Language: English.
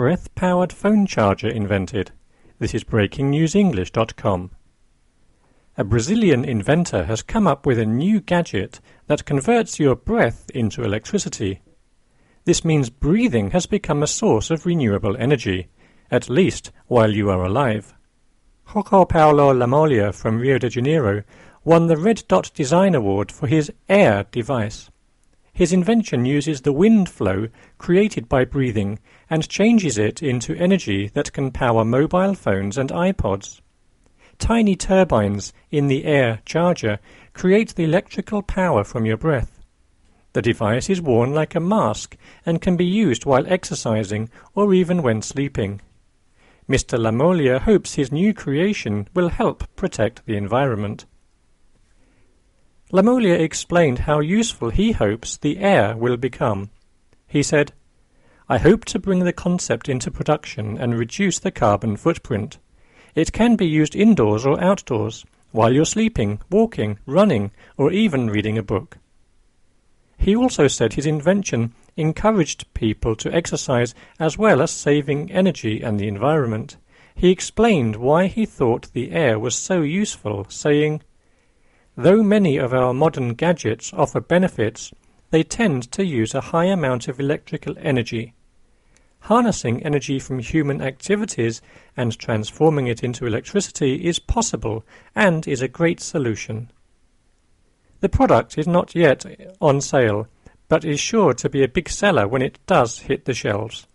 breath-powered phone charger invented. This is breakingnewsenglish.com. A Brazilian inventor has come up with a new gadget that converts your breath into electricity. This means breathing has become a source of renewable energy, at least while you are alive. João Paulo Lammoglia from Rio de Janeiro won the Red Dot Design Award for his AIR device. His invention uses the wind flow created by breathing and changes it into energy that can power mobile phones and iPods. Tiny turbines in the air charger create the electrical power from your breath. The device is worn like a mask and can be used while exercising or even when sleeping. Mr. Lammoglia hopes his new creation will help protect the environment. Lammoglia explained how useful he hopes the air will become. He said, I hope to bring the concept into production and reduce the carbon footprint. It can be used indoors or outdoors, while you're sleeping, walking, running, or even reading a book. He also said his invention encouraged people to exercise as well as saving energy and the environment. He explained why he thought the air was so useful, saying, Though many of our modern gadgets offer benefits, they tend to use a high amount of electrical energy. Harnessing energy from human activities and transforming it into electricity is possible and is a great solution. The product is not yet on sale, but is sure to be a big seller when it does hit the shelves.